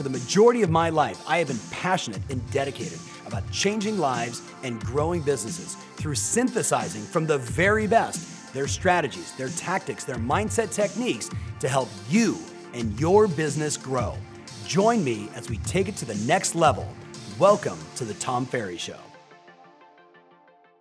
For the majority of my life, I have been passionate and dedicated about changing lives and growing businesses through synthesizing from the very best their strategies, their tactics, their mindset techniques to help you and your business grow. Join me as we take it to the next level. Welcome to the Tom Ferry Show.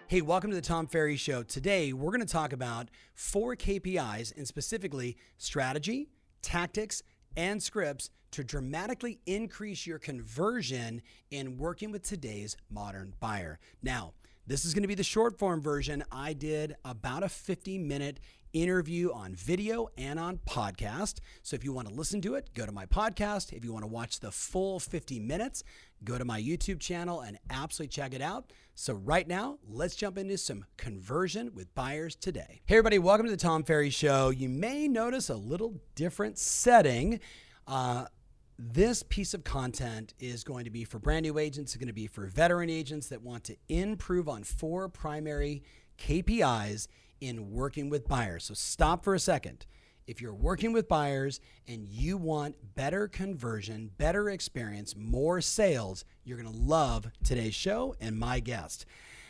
Hey, welcome to the Tom Ferry Show. Today, we're going to talk about four KPIs and specifically strategy, tactics, and scripts to dramatically increase your conversion in working with today's modern buyer. Now, this is going to be the short form version. I did about a 50 minute interview on video and on podcast. So if you want to listen to it, go to my podcast. If you want to watch the full 50 minutes, go to my YouTube channel and absolutely check it out. So right now, let's jump into some conversion with buyers today. Hey everybody, welcome to the Tom Ferry Show. You may notice a little different setting. Uh, this piece of content is going to be for brand new agents, it's going to be for veteran agents that want to improve on four primary KPIs in working with buyers. So stop for a second. If you're working with buyers and you want better conversion, better experience, more sales, you're going to love today's show and my guest.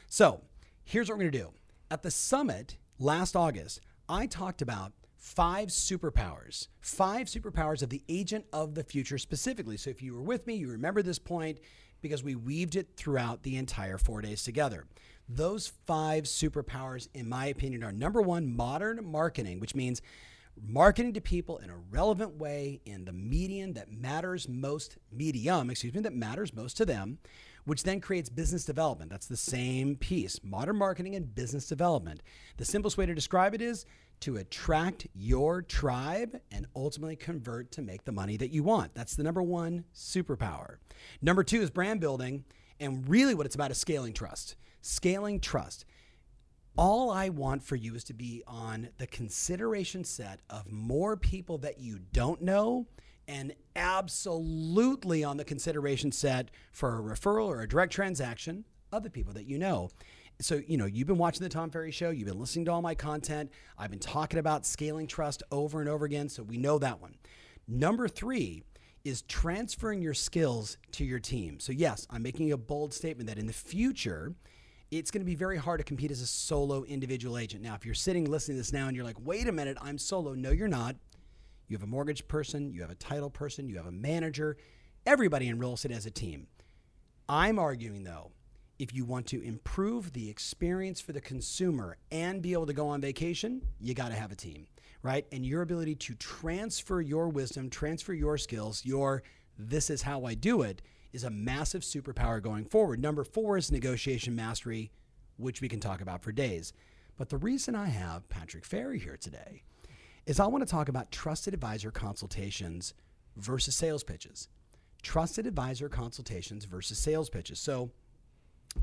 So, here's what we're going to do. At the summit last August, I talked about five superpowers, five superpowers of the agent of the future specifically. So if you were with me, you remember this point because we weaved it throughout the entire four days together. Those five superpowers, in my opinion, are number one, modern marketing, which means marketing to people in a relevant way in the medium that matters most, medium, excuse me, that matters most to them, which then creates business development. That's the same piece modern marketing and business development. The simplest way to describe it is to attract your tribe and ultimately convert to make the money that you want. That's the number one superpower. Number two is brand building. And really, what it's about is scaling trust. Scaling trust. All I want for you is to be on the consideration set of more people that you don't know and absolutely on the consideration set for a referral or a direct transaction of the people that you know. So, you know, you've been watching the Tom Ferry show, you've been listening to all my content. I've been talking about scaling trust over and over again, so we know that one. Number 3 is transferring your skills to your team. So, yes, I'm making a bold statement that in the future, it's going to be very hard to compete as a solo individual agent. Now, if you're sitting listening to this now and you're like, wait a minute, I'm solo. No, you're not. You have a mortgage person, you have a title person, you have a manager. Everybody in real estate has a team. I'm arguing, though, if you want to improve the experience for the consumer and be able to go on vacation, you got to have a team, right? And your ability to transfer your wisdom, transfer your skills, your this is how I do it is a massive superpower going forward. Number four is negotiation mastery, which we can talk about for days. But the reason I have Patrick Ferry here today is I want to talk about trusted advisor consultations versus sales pitches. Trusted advisor consultations versus sales pitches. So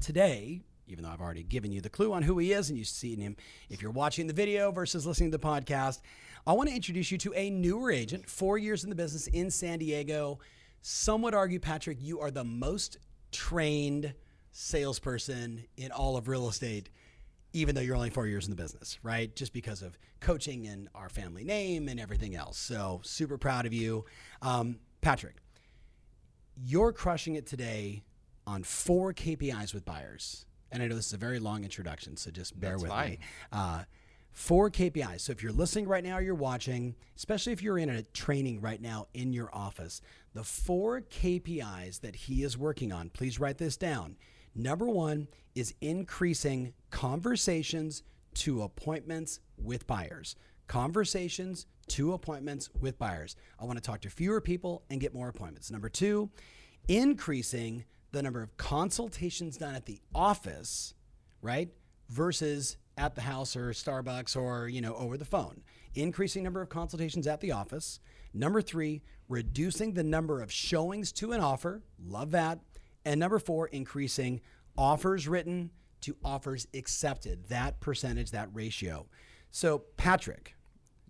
today, even though I've already given you the clue on who he is and you've seen him if you're watching the video versus listening to the podcast, I want to introduce you to a newer agent, four years in the business in San Diego. Some would argue, Patrick, you are the most trained salesperson in all of real estate, even though you're only four years in the business, right? Just because of coaching and our family name and everything else. So, super proud of you. Um, Patrick, you're crushing it today on four KPIs with buyers. And I know this is a very long introduction, so just bear That's with fine. me. Uh, four KPIs. So if you're listening right now, you're watching, especially if you're in a training right now in your office, the four KPIs that he is working on, please write this down. Number one is increasing conversations to appointments with buyers. Conversations to appointments with buyers. I want to talk to fewer people and get more appointments. Number two, increasing the number of consultations done at the office, right? Versus at the house or Starbucks or, you know, over the phone. Increasing number of consultations at the office. Number 3, reducing the number of showings to an offer. Love that. And number 4, increasing offers written to offers accepted. That percentage, that ratio. So, Patrick,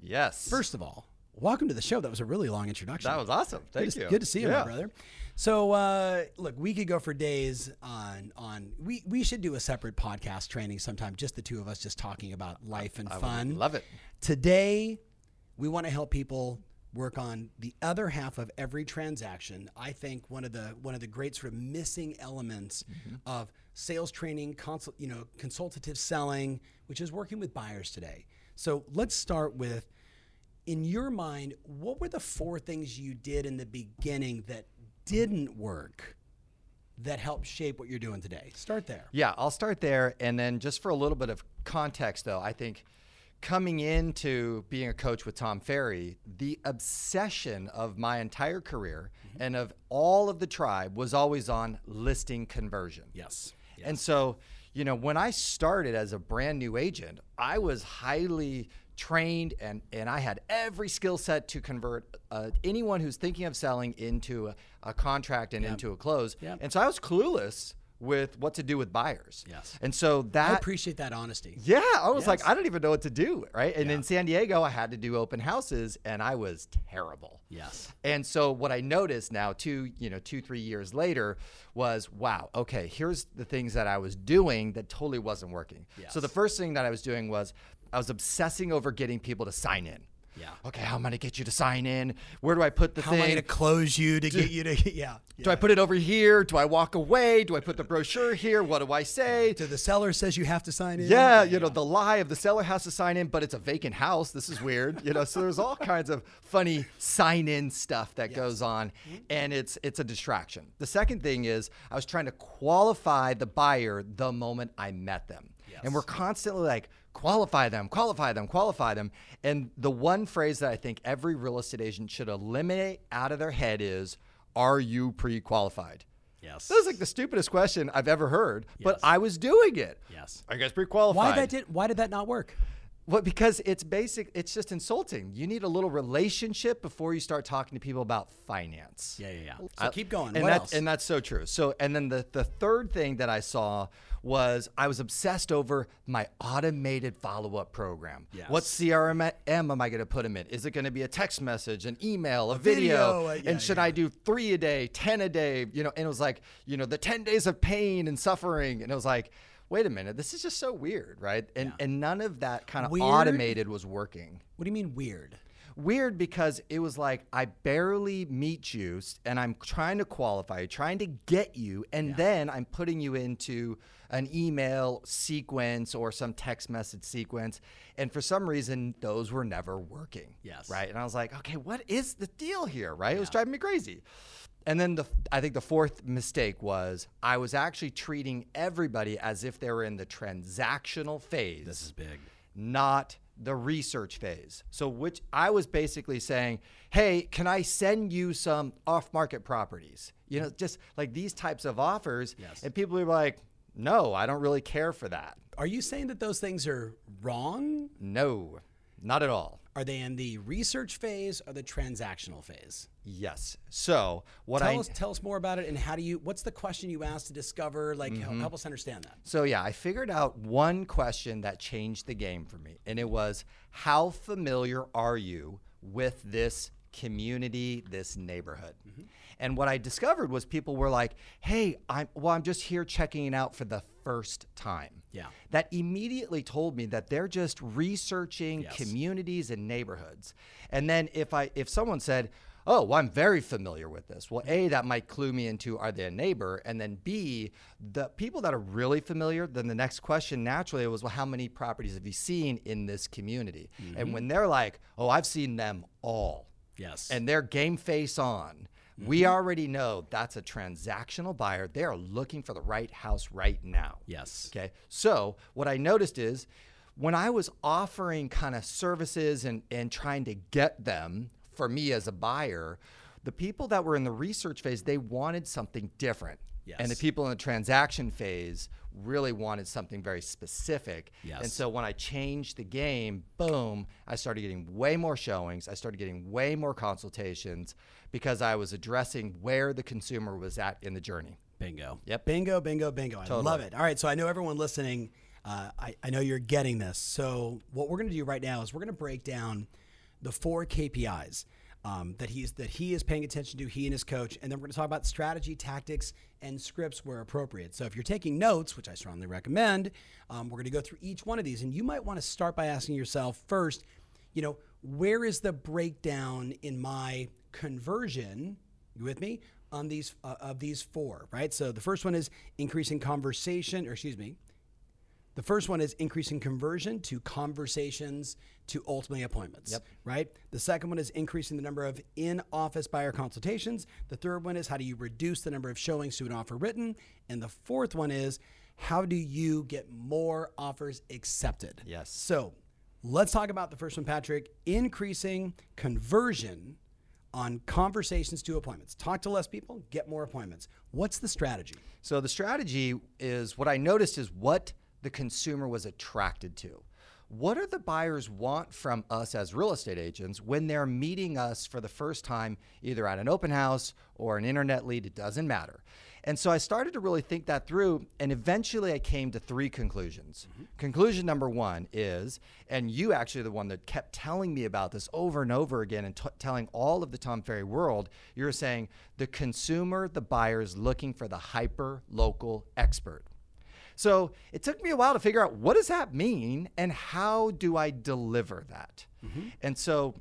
Yes. first of all, welcome to the show. That was a really long introduction. that was awesome. Thank good to, you. Good to see you, my brother. So, uh, look, we could go for days on on. We we should do a separate podcast training sometime, just the two of us, just talking about life and I would fun. love it. Today, we want to help people work on the other half of every transaction. I think one of the one of the great sort of missing elements mm-hmm. of sales training, consult, you know, consultative selling, which is working with buyers today. So let's start with in your mind, what were the four things you did in the beginning that didn't work that helped shape what you're doing today? Start there. Yeah, I'll start there. And then just for a little bit of context, though, I think coming into being a coach with Tom Ferry, the obsession of my entire career mm-hmm. and of all of the tribe was always on listing conversion. Yes. yes. And so, you know, when I started as a brand new agent, I was highly trained and and I had every skill set to convert uh, anyone who's thinking of selling into a, a contract and yep. into a close. Yep. And so I was clueless with what to do with buyers. Yes. And so that I appreciate that honesty. Yeah, I was yes. like I don't even know what to do, right? And yeah. in San Diego I had to do open houses and I was terrible. Yes. And so what I noticed now 2, you know, 2 3 years later was wow, okay, here's the things that I was doing that totally wasn't working. Yes. So the first thing that I was doing was I was obsessing over getting people to sign in. Yeah. Okay, how am I gonna get you to sign in? Where do I put the how thing? How am I gonna close you to do, get you to? Yeah, yeah. Do I put it over here? Do I walk away? Do I put the brochure here? What do I say? Do the seller says you have to sign in? Yeah, you know the lie of the seller has to sign in, but it's a vacant house. This is weird. you know, so there's all kinds of funny sign in stuff that yes. goes on, mm-hmm. and it's it's a distraction. The second thing is I was trying to qualify the buyer the moment I met them, yes. and we're constantly like qualify them, qualify them, qualify them. And the one phrase that I think every real estate agent should eliminate out of their head is, Are you pre qualified? Yes. That was like the stupidest question I've ever heard, yes. but I was doing it. Yes. Are you guys pre qualified? Why that did why did that not work? Well, because it's basic, it's just insulting. You need a little relationship before you start talking to people about finance. Yeah, yeah, yeah. So I, keep going. And what that, else? And that's so true. So, and then the, the third thing that I saw was I was obsessed over my automated follow up program. Yes. What CRM am I going to put them in? Is it going to be a text message, an email, a, a video? video uh, yeah, and should yeah. I do three a day, 10 a day? You know, and it was like, you know, the 10 days of pain and suffering. And it was like, wait a minute, this is just so weird, right? And yeah. and none of that kind of automated was working. What do you mean weird? Weird because it was like I barely meet you and I'm trying to qualify, trying to get you, and yeah. then I'm putting you into an email sequence or some text message sequence. And for some reason, those were never working. Yes. Right. And I was like, okay, what is the deal here? Right. Yeah. It was driving me crazy. And then the I think the fourth mistake was I was actually treating everybody as if they were in the transactional phase. This is big. Not the research phase. So which I was basically saying, "Hey, can I send you some off-market properties?" You know, just like these types of offers. Yes. And people are like, "No, I don't really care for that." Are you saying that those things are wrong? No. Not at all. Are they in the research phase or the transactional phase? Yes. So what tell I us, tell us more about it and how do you? What's the question you asked to discover? Like mm-hmm. help us understand that. So yeah, I figured out one question that changed the game for me, and it was how familiar are you with this community, this neighborhood? Mm-hmm. And what I discovered was people were like, "Hey, I'm well, I'm just here checking it out for the first time." Yeah. That immediately told me that they're just researching yes. communities and neighborhoods. And then if I if someone said, "Oh, well, I'm very familiar with this," well, a that might clue me into are they a neighbor, and then b the people that are really familiar. Then the next question naturally was, "Well, how many properties have you seen in this community?" Mm-hmm. And when they're like, "Oh, I've seen them all," yes, and they're game face on Mm-hmm. We already know that's a transactional buyer. They are looking for the right house right now. Yes. Okay. So what I noticed is when I was offering kind of services and, and trying to get them for me as a buyer, the people that were in the research phase, they wanted something different. Yes. And the people in the transaction phase really wanted something very specific. Yes. And so when I changed the game, boom, I started getting way more showings. I started getting way more consultations because I was addressing where the consumer was at in the journey. Bingo. Yep. Bingo, bingo, bingo. I love it. All right. So I know everyone listening, uh, I, I know you're getting this. So what we're going to do right now is we're going to break down the four KPIs um, that he's that he is paying attention to, he and his coach, and then we're going to talk about strategy, tactics, and scripts where appropriate. So if you're taking notes, which I strongly recommend, um, we're going to go through each one of these, and you might want to start by asking yourself first, you know, where is the breakdown in my conversion? You with me on these uh, of these four, right? So the first one is increasing conversation, or excuse me, the first one is increasing conversion to conversations to ultimately appointments. Yep. Right. The second one is increasing the number of in-office buyer consultations. The third one is how do you reduce the number of showings to an offer written, and the fourth one is how do you get more offers accepted. Yes. So let's talk about the first one, Patrick. Increasing conversion on conversations to appointments. Talk to less people, get more appointments. What's the strategy? So the strategy is what I noticed is what the consumer was attracted to. What do the buyers want from us as real estate agents when they're meeting us for the first time, either at an open house or an internet lead? It doesn't matter. And so I started to really think that through, and eventually I came to three conclusions. Mm-hmm. Conclusion number one is, and you actually the one that kept telling me about this over and over again and t- telling all of the Tom Ferry world, you're saying the consumer, the buyer is looking for the hyper local expert. So it took me a while to figure out what does that mean and how do I deliver that. Mm-hmm. And so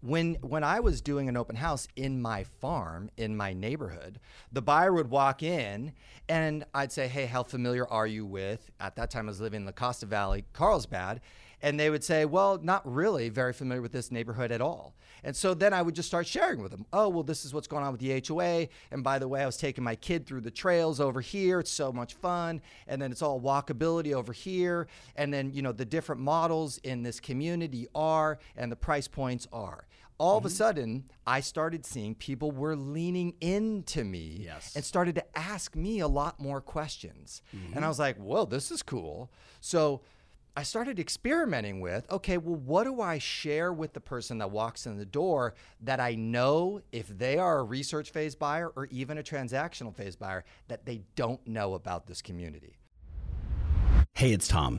when when I was doing an open house in my farm in my neighborhood, the buyer would walk in and I'd say, "Hey, how familiar are you with?" At that time, I was living in La Costa Valley, Carlsbad, and they would say, "Well, not really very familiar with this neighborhood at all." And so then I would just start sharing with them. Oh, well, this is what's going on with the HOA. And by the way, I was taking my kid through the trails over here. It's so much fun. And then it's all walkability over here. And then, you know, the different models in this community are, and the price points are all mm-hmm. of a mm-hmm. sudden I started seeing people were leaning into me yes. and started to ask me a lot more questions. Mm-hmm. And I was like, whoa, this is cool. So I started experimenting with okay, well, what do I share with the person that walks in the door that I know if they are a research phase buyer or even a transactional phase buyer that they don't know about this community? Hey, it's Tom.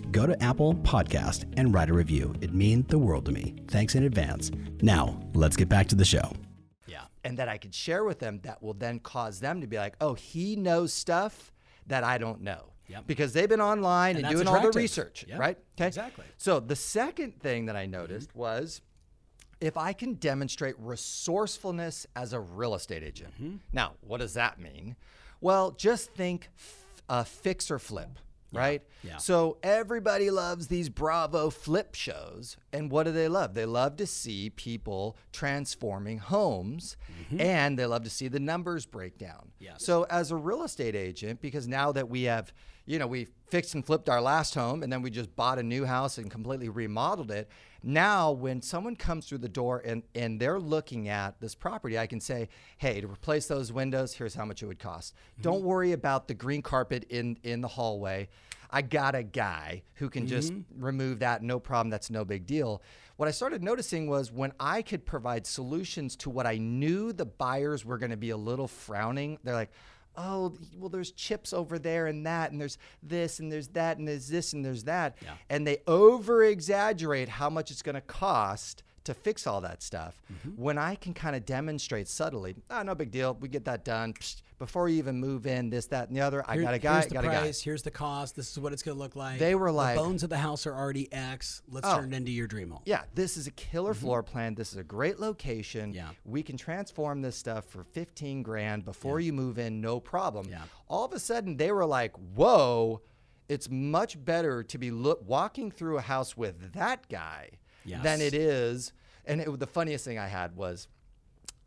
go to Apple Podcast and write a review. It means the world to me. Thanks in advance. Now, let's get back to the show. Yeah. And that I could share with them that will then cause them to be like, oh, he knows stuff that I don't know. Yep. Because they've been online and, and doing attractive. all the research, yep. right? Okay. Exactly. So the second thing that I noticed mm-hmm. was if I can demonstrate resourcefulness as a real estate agent. Mm-hmm. Now, what does that mean? Well, just think f- uh, fix or flip right? Yeah. So everybody loves these Bravo flip shows. And what do they love? They love to see people transforming homes mm-hmm. and they love to see the numbers break down. Yes. So as a real estate agent, because now that we have, you know, we fixed and flipped our last home and then we just bought a new house and completely remodeled it. Now, when someone comes through the door and, and they're looking at this property, I can say, hey, to replace those windows, here's how much it would cost. Mm-hmm. Don't worry about the green carpet in, in the hallway. I got a guy who can mm-hmm. just remove that, no problem. That's no big deal. What I started noticing was when I could provide solutions to what I knew the buyers were going to be a little frowning, they're like, oh, well, there's chips over there and that, and there's this and there's that, and there's this and there's that. Yeah. And they over exaggerate how much it's going to cost to fix all that stuff. Mm-hmm. When I can kind of demonstrate subtly, oh, no big deal, we get that done. Psst, before you even move in, this, that, and the other, I got a guy. Here's the got price. Here's the cost. This is what it's going to look like. They were like, the bones of the house are already X. Let's oh, turn it into your dream home. Yeah, this is a killer mm-hmm. floor plan. This is a great location. Yeah, we can transform this stuff for 15 grand before yeah. you move in, no problem. Yeah. All of a sudden, they were like, whoa. It's much better to be look, walking through a house with that guy yes. than it is. And it, the funniest thing I had was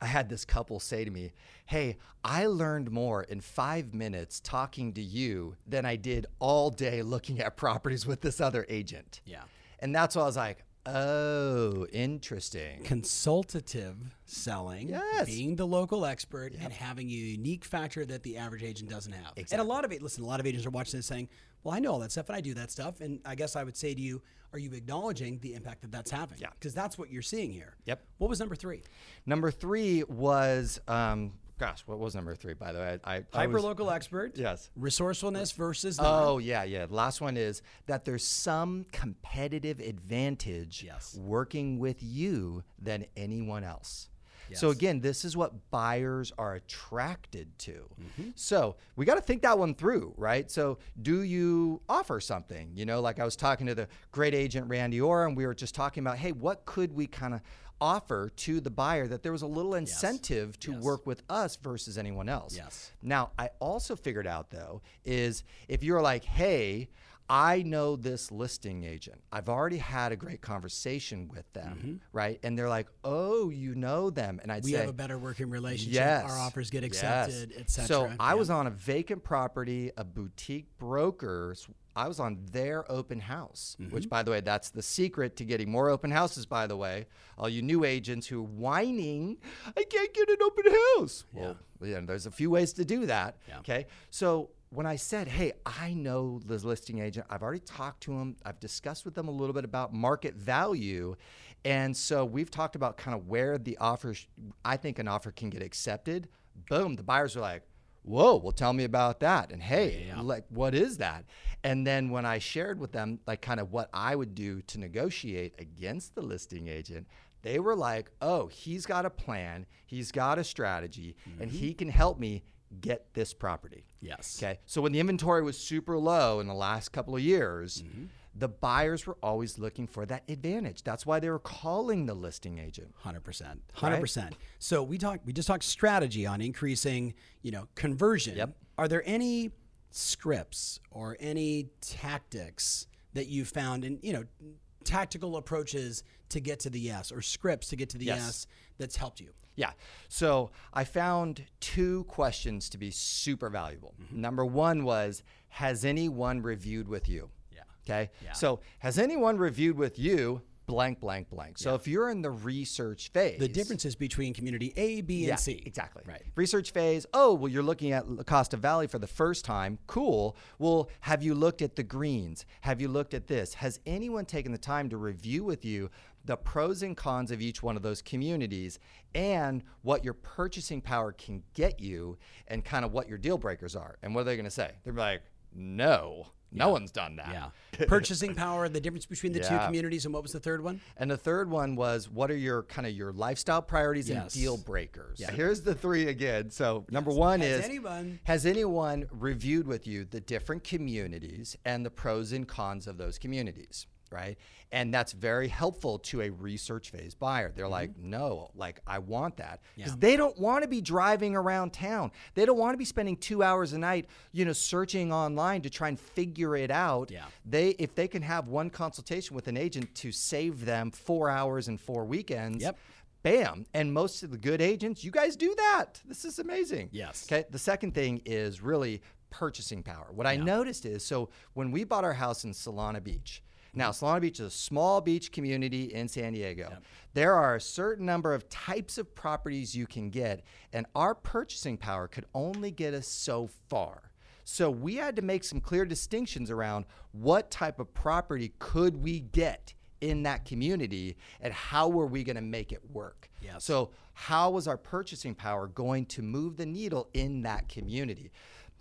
I had this couple say to me, Hey, I learned more in five minutes talking to you than I did all day looking at properties with this other agent. Yeah. And that's why I was like, Oh, interesting. Consultative selling, yes. being the local expert, yep. and having a unique factor that the average agent doesn't have. Exactly. And a lot of it, listen, a lot of agents are watching this saying, well, I know all that stuff and I do that stuff. And I guess I would say to you, are you acknowledging the impact that that's having? Yeah. Because that's what you're seeing here. Yep. What was number three? Number three was um, gosh, what was number three, by the way? I, I, I hyper local expert. Yes. Resourcefulness versus. Oh yeah, yeah. Last one is that there's some competitive advantage Yes. working with you than anyone else. So again, this is what buyers are attracted to. Mm-hmm. So we got to think that one through, right? So do you offer something? You know, like I was talking to the great agent Randy Orr, and we were just talking about, hey, what could we kind of offer to the buyer that there was a little incentive to Yes. work with us versus anyone else. Yes. Now, I also figured out though is if you're like, hey, I know this listing agent. I've already had a great conversation with them, right? And they're like, "Oh, you know them." And I'd Mm-hmm. We have a better working relationship. Yes. Our offers get yes. accepted, etc. So I was on a vacant property, a boutique broker's. I was on their open house, Mm-hmm. which, by the way, that's the secret to getting more open houses. By the way, all you new agents who are whining, I can't get an open house. Well, yeah, there's a few ways to do that. Yeah. Okay, so when I said, "Hey, I know the listing agent. I've already talked to him. I've discussed with them a little bit about market value." And so we've talked about kind of where the offer, sh- I think an offer can get accepted. Boom, the buyers are like, whoa, well, tell me about that. And hey, Yeah. like, what is that? And then when I shared with them, like, kind of what I would do to negotiate against the listing agent, they were like, oh, he's got a plan, he's got a strategy, and mm-hmm. he can help me get this property. Yes. Okay. So when the inventory was super low in the last couple of years, Mm-hmm. the buyers were always looking for that advantage. That's why they were calling the listing agent. Hundred percent, hundred percent. So we talked. We just talked strategy on increasing, you know, conversion. Yep. Are there any scripts or any tactics that you found, and you know, tactical approaches to get to the yes, or scripts to get to the yes, Yes. that's helped you? Yeah. So I found two questions to be super valuable. Mm-hmm. Number one was Has anyone reviewed with you? Yeah. Okay. Yeah. So has anyone reviewed with you? Blank, blank, blank. So if you're in the research phase, The differences between community A, B, yeah, and C. exactly. Right. Research phase. Oh, well, you're looking at La Costa Valley for the first time. Cool. Well, have you looked at the greens? Have you looked at this? Has anyone taken the time to review with you the pros and cons of each one of those communities and what your purchasing power can get you and kind of what your deal breakers are? And what are they going to say? They're like, no, no one's done that. Yeah. Purchasing power, the difference between the two Yeah. communities, and what was the third one? And the third one was what are your kind of your lifestyle priorities and Yes. deal breakers? Yeah. Here's the three again. So number one Has is anyone- has anyone reviewed with you the different communities and the pros and cons of those communities? Right. And that's very helpful to a research phase buyer. They're like, no, like I want that. Because Mm-hmm. Yeah. they don't want to be driving around town. They don't want to be spending two hours a night, you know, searching online to try and figure it out Yeah. they if they can have one consultation with an agent to save them four hours and four weekends Yep. bam and most of the good agents you guys do that this is amazing Yes. okay the second thing is really purchasing power what i noticed is so when we bought our house in solana beach now solana beach is a small beach community in san diego there are a certain number of types of properties you can get and our purchasing power could only get us so far so we had to make some clear distinctions around what type of property could we get in that community and how were we going to make it work. Yes. So how was our purchasing power going to move the needle in that community?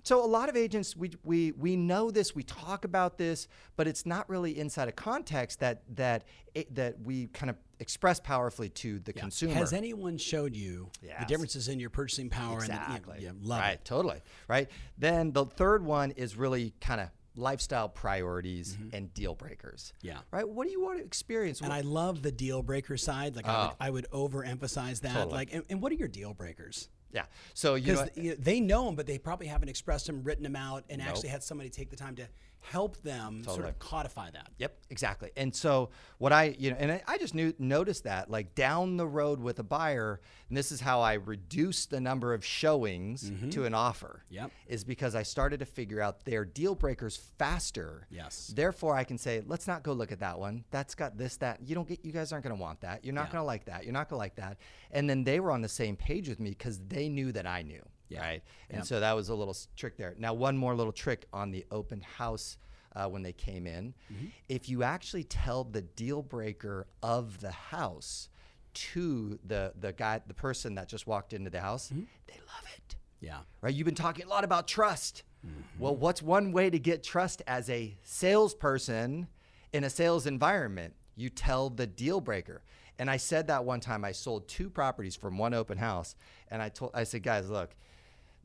So a lot of agents we, we we know this, we talk about this, but it's not really inside a context that that it, that we kind of express powerfully to the consumer. Has anyone showed you the differences in your purchasing power? Exactly. And, know, yeah, love right. it. Totally. Right. Then the third one is really kind of lifestyle priorities mm-hmm. and deal breakers. Yeah. Right. What do you want to experience? And I love the deal breaker side. Like I, would, oh. I would overemphasize that. Oh. Totally. Like, and, and what are your deal breakers? Yeah. So you know. They know them, but they probably haven't expressed them, written them out, and actually had somebody take the time to help them sort of codify that. Yep, exactly. And so what I, you know, and I, I just knew noticed that like down the road with a buyer, and this is how I reduced the number of showings mm-hmm. to an offer. Yep. Is because I started to figure out their deal breakers faster. Yes. Therefore, I can say, let's not go look at that one. That's got this, that. You don't get. You guys aren't going to want that. You're not Yeah. going to like that. You're not going to like that. And then they were on the same page with me because they knew that I knew. Yeah. Right. And Yep. so that was a little trick there. Now, one more little trick on the open house uh, when they came in. Mm-hmm. If you actually tell the deal breaker of the house, to the the guy, the person that just walked into the house, Mm-hmm. they love it. Yeah. Right? You've been talking a lot about trust. Mm-hmm. Well, what's one way to get trust as a salesperson in a sales environment? You tell the deal breaker. And I said that one time I sold two properties from one open house and I told I said, "Guys, look,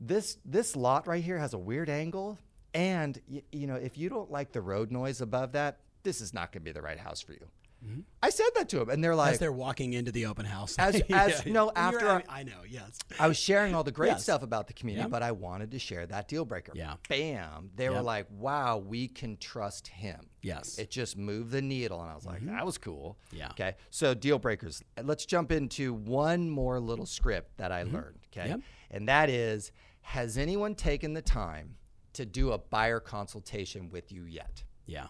this this lot right here has a weird angle and you know, if you don't like the road noise above that, this is not going to be the right house for you." Mm-hmm. I said that to them and they're like As they're walking into the open house. As- as- no, you're- after our- I, I know, yes. I was sharing all the great Yes. stuff about the community, Yeah. but I wanted to share that deal breaker. Yeah. Bam. They Yeah. were like, wow, we can trust him. Yes. It just moved the needle. And I was like, mm-hmm. that was cool. Yeah. Okay. So, deal breakers. Let's jump into one more little script that I mm-hmm. learned. Okay. Yep. And that is Has anyone taken the time to do a buyer consultation with you yet? Yeah.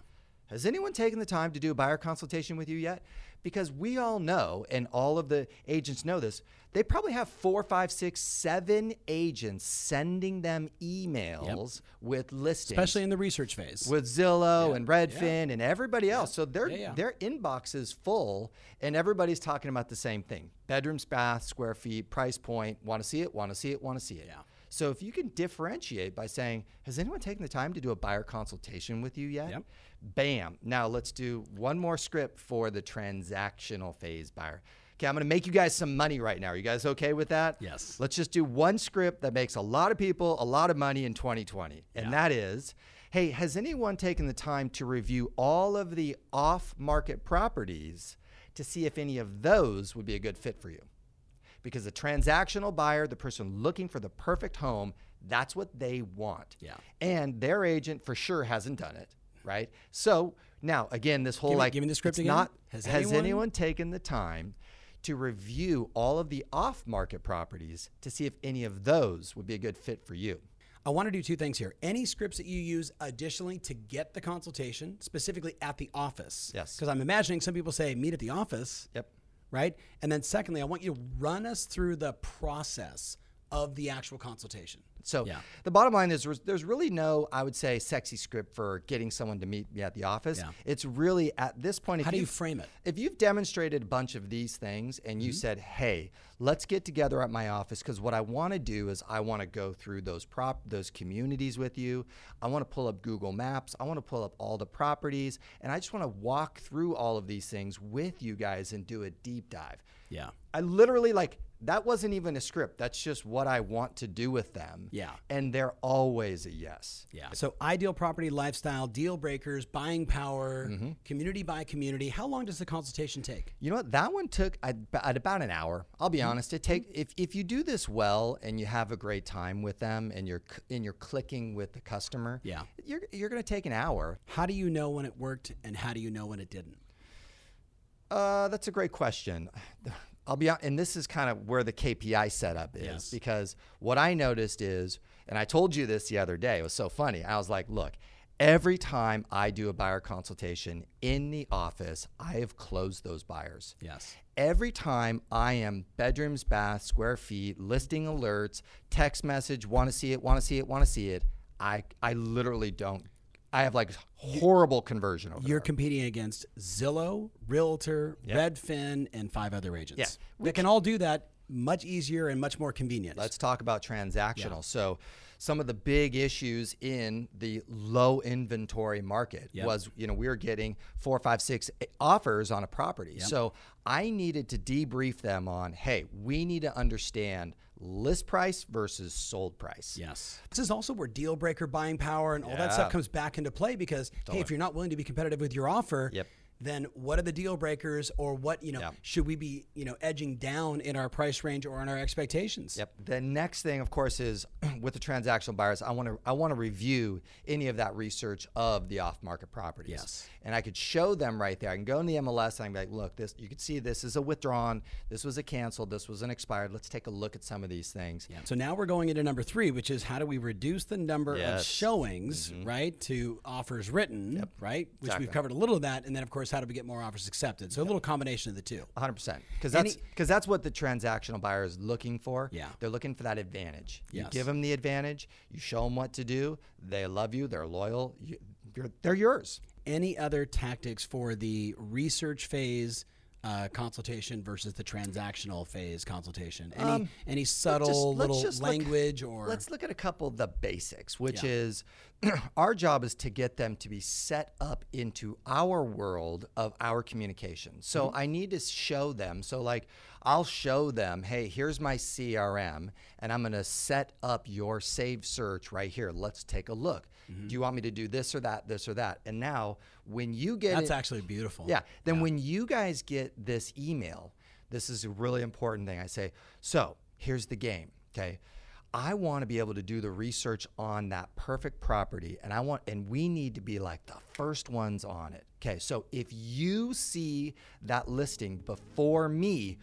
Has anyone taken the time to do a buyer consultation with you yet? Because we all know, and all of the agents know this, they probably have four, five, six, seven agents sending them emails with listings. Especially in the research phase. with Zillow and Redfin and everybody else. So their Yeah, yeah. their inbox is full and everybody's talking about the same thing. Bedrooms, baths, square feet, price point, want to see it, want to see it, want to see it. Yeah. So if you can differentiate by saying, has anyone taken the time to do a buyer consultation with you yet? Yep. Bam. Now let's do one more script for the transactional phase buyer. Okay, I'm going to make you guys some money right now. Are you guys okay with that? Yes. Let's just do one script that makes a lot of people a lot of money in 2020. And Yeah. that is hey, has anyone taken the time to review all of the off market properties to see if any of those would be a good fit for you? Because the transactional buyer, the person looking for the perfect home, that's what they want. Yeah. And their agent for sure hasn't done it, right? So now, again, this whole Give me- like give me the script it's again. Not, Has has anyone- anyone taken the time to review all of the off market properties to see if any of those would be a good fit for you? I want to do two things here. Any scripts that you use additionally to get the consultation, specifically at the office. Yes. Because I'm imagining some people say meet at the office. Yep. Right. And then secondly, I want you to run us through the process of the actual consultation. So Yeah. the bottom line is there's- really no, I would say, sexy script for getting someone to meet me at the office. Yeah. It's really at this point. How do you frame it? If you've demonstrated a bunch of these things and Mm-hmm. you said, "Hey, let's get together at my office," because what I want to do is I want to go through those prop those communities with you. I want to pull up Google Maps. I want to pull up all the properties, and I just want to walk through all of these things with you guys and do a deep dive. Yeah. I literally like that wasn't even a script. That's just what I want to do with them. Yeah. And they're always a yes. Yeah. So, ideal property lifestyle, deal breakers, buying power, Mm-hmm. community by community. How long does the consultation take? You know what? That one took at at about an hour. I'll be honest. It take if, if you do this well and you have a great time with them and you're and you're clicking with the customer. Yeah. You're you're gonna take an hour. How do you know when it worked and how do you know when it didn't? Uh, that's a great question. I'll be and this is kind of where the KPI setup is Yes. because what I noticed is, and I told you this the other day. It was so funny. I was like, look, every time I do a buyer consultation in the office, I have closed those buyers. Yes. Every time I am bedrooms, baths, square feet, listing alerts, text message, want to see it, want to see it, want to see it. I I literally don't. I have like horrible conversion over You're there. competing against Zillow, Realtor, Redfin, and five other agents. Yeah. They can all do that much easier and much more convenient. Let's talk about transactional. So, some of the big issues in the low inventory market Yep. was, you know, we were getting four, five, six eh, offers on a property. So, I needed to debrief them on, hey, we need to understand list price versus sold price. Yes. This is also where deal breaker buying power and all that stuff comes back into play because hey, if you're not willing to be competitive with your offer, Yep. Then what are the deal breakers or what, you know, Yep. should we be, you know, edging down in our price range or in our expectations? Yep. The next thing, of course, is with the transactional buyers. I want to I want to review any of that research of the off-market properties. Yes. And I could show them right there. I can go in the MLS and I can be like, look, this you can see this is a withdrawn, this was a canceled, this was an expired. Let's take a look at some of these things. So now we're going into number three, which is how do we reduce the number of Yes. showings, mm-hmm. right, to offers written, right? Which Exactly. we've covered a little of that, and then of course how do we get more offers accepted? So a little combination of the two. 100% because that's because that's what the transactional buyer is looking for. Yeah. They're looking for that advantage. You Yes. give them the advantage, you show them what to do, they love you, they're loyal, you, they're yours. Any other tactics for the research phase uh, consultation versus the transactional phase consultation? Any any subtle let's little just look- language or Let's look at a couple of the basics, which Yeah. is our job is to get them to be set up into our world of our communication. So Mm-hmm. I need to show them. So, like, I'll show them, hey, here's my CRM, and I'm going to set up your saved search right here. Let's take a look. Mm-hmm. Do you want me to do this or that, this or that? And now, when you get that's it, actually beautiful. yeah. Then when you guys get this email, this is a really important thing. I say, so here's the game. Okay. I want to be able to do the research on that perfect property and I want and we need to be like the first ones on it. Okay. So if you see that listing before me,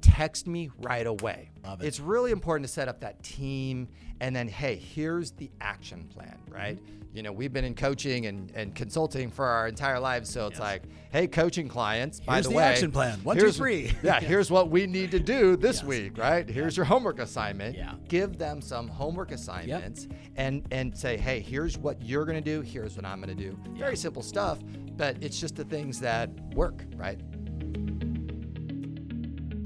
text me right away. It. It's really important to set up that team and then hey, here's the action plan, mm-hmm. right? You know, we've been in coaching and, and consulting for our entire lives, so it's like, hey, coaching clients, by the, the way, action plan. One, two, here's- three. Yeah, here's what we need to do this week, right? Here's your homework assignment. Yeah. Give them some homework assignments and and say, hey, here's what you're gonna do, here's what I'm gonna do. Very simple stuff, but it's just the things that work, right?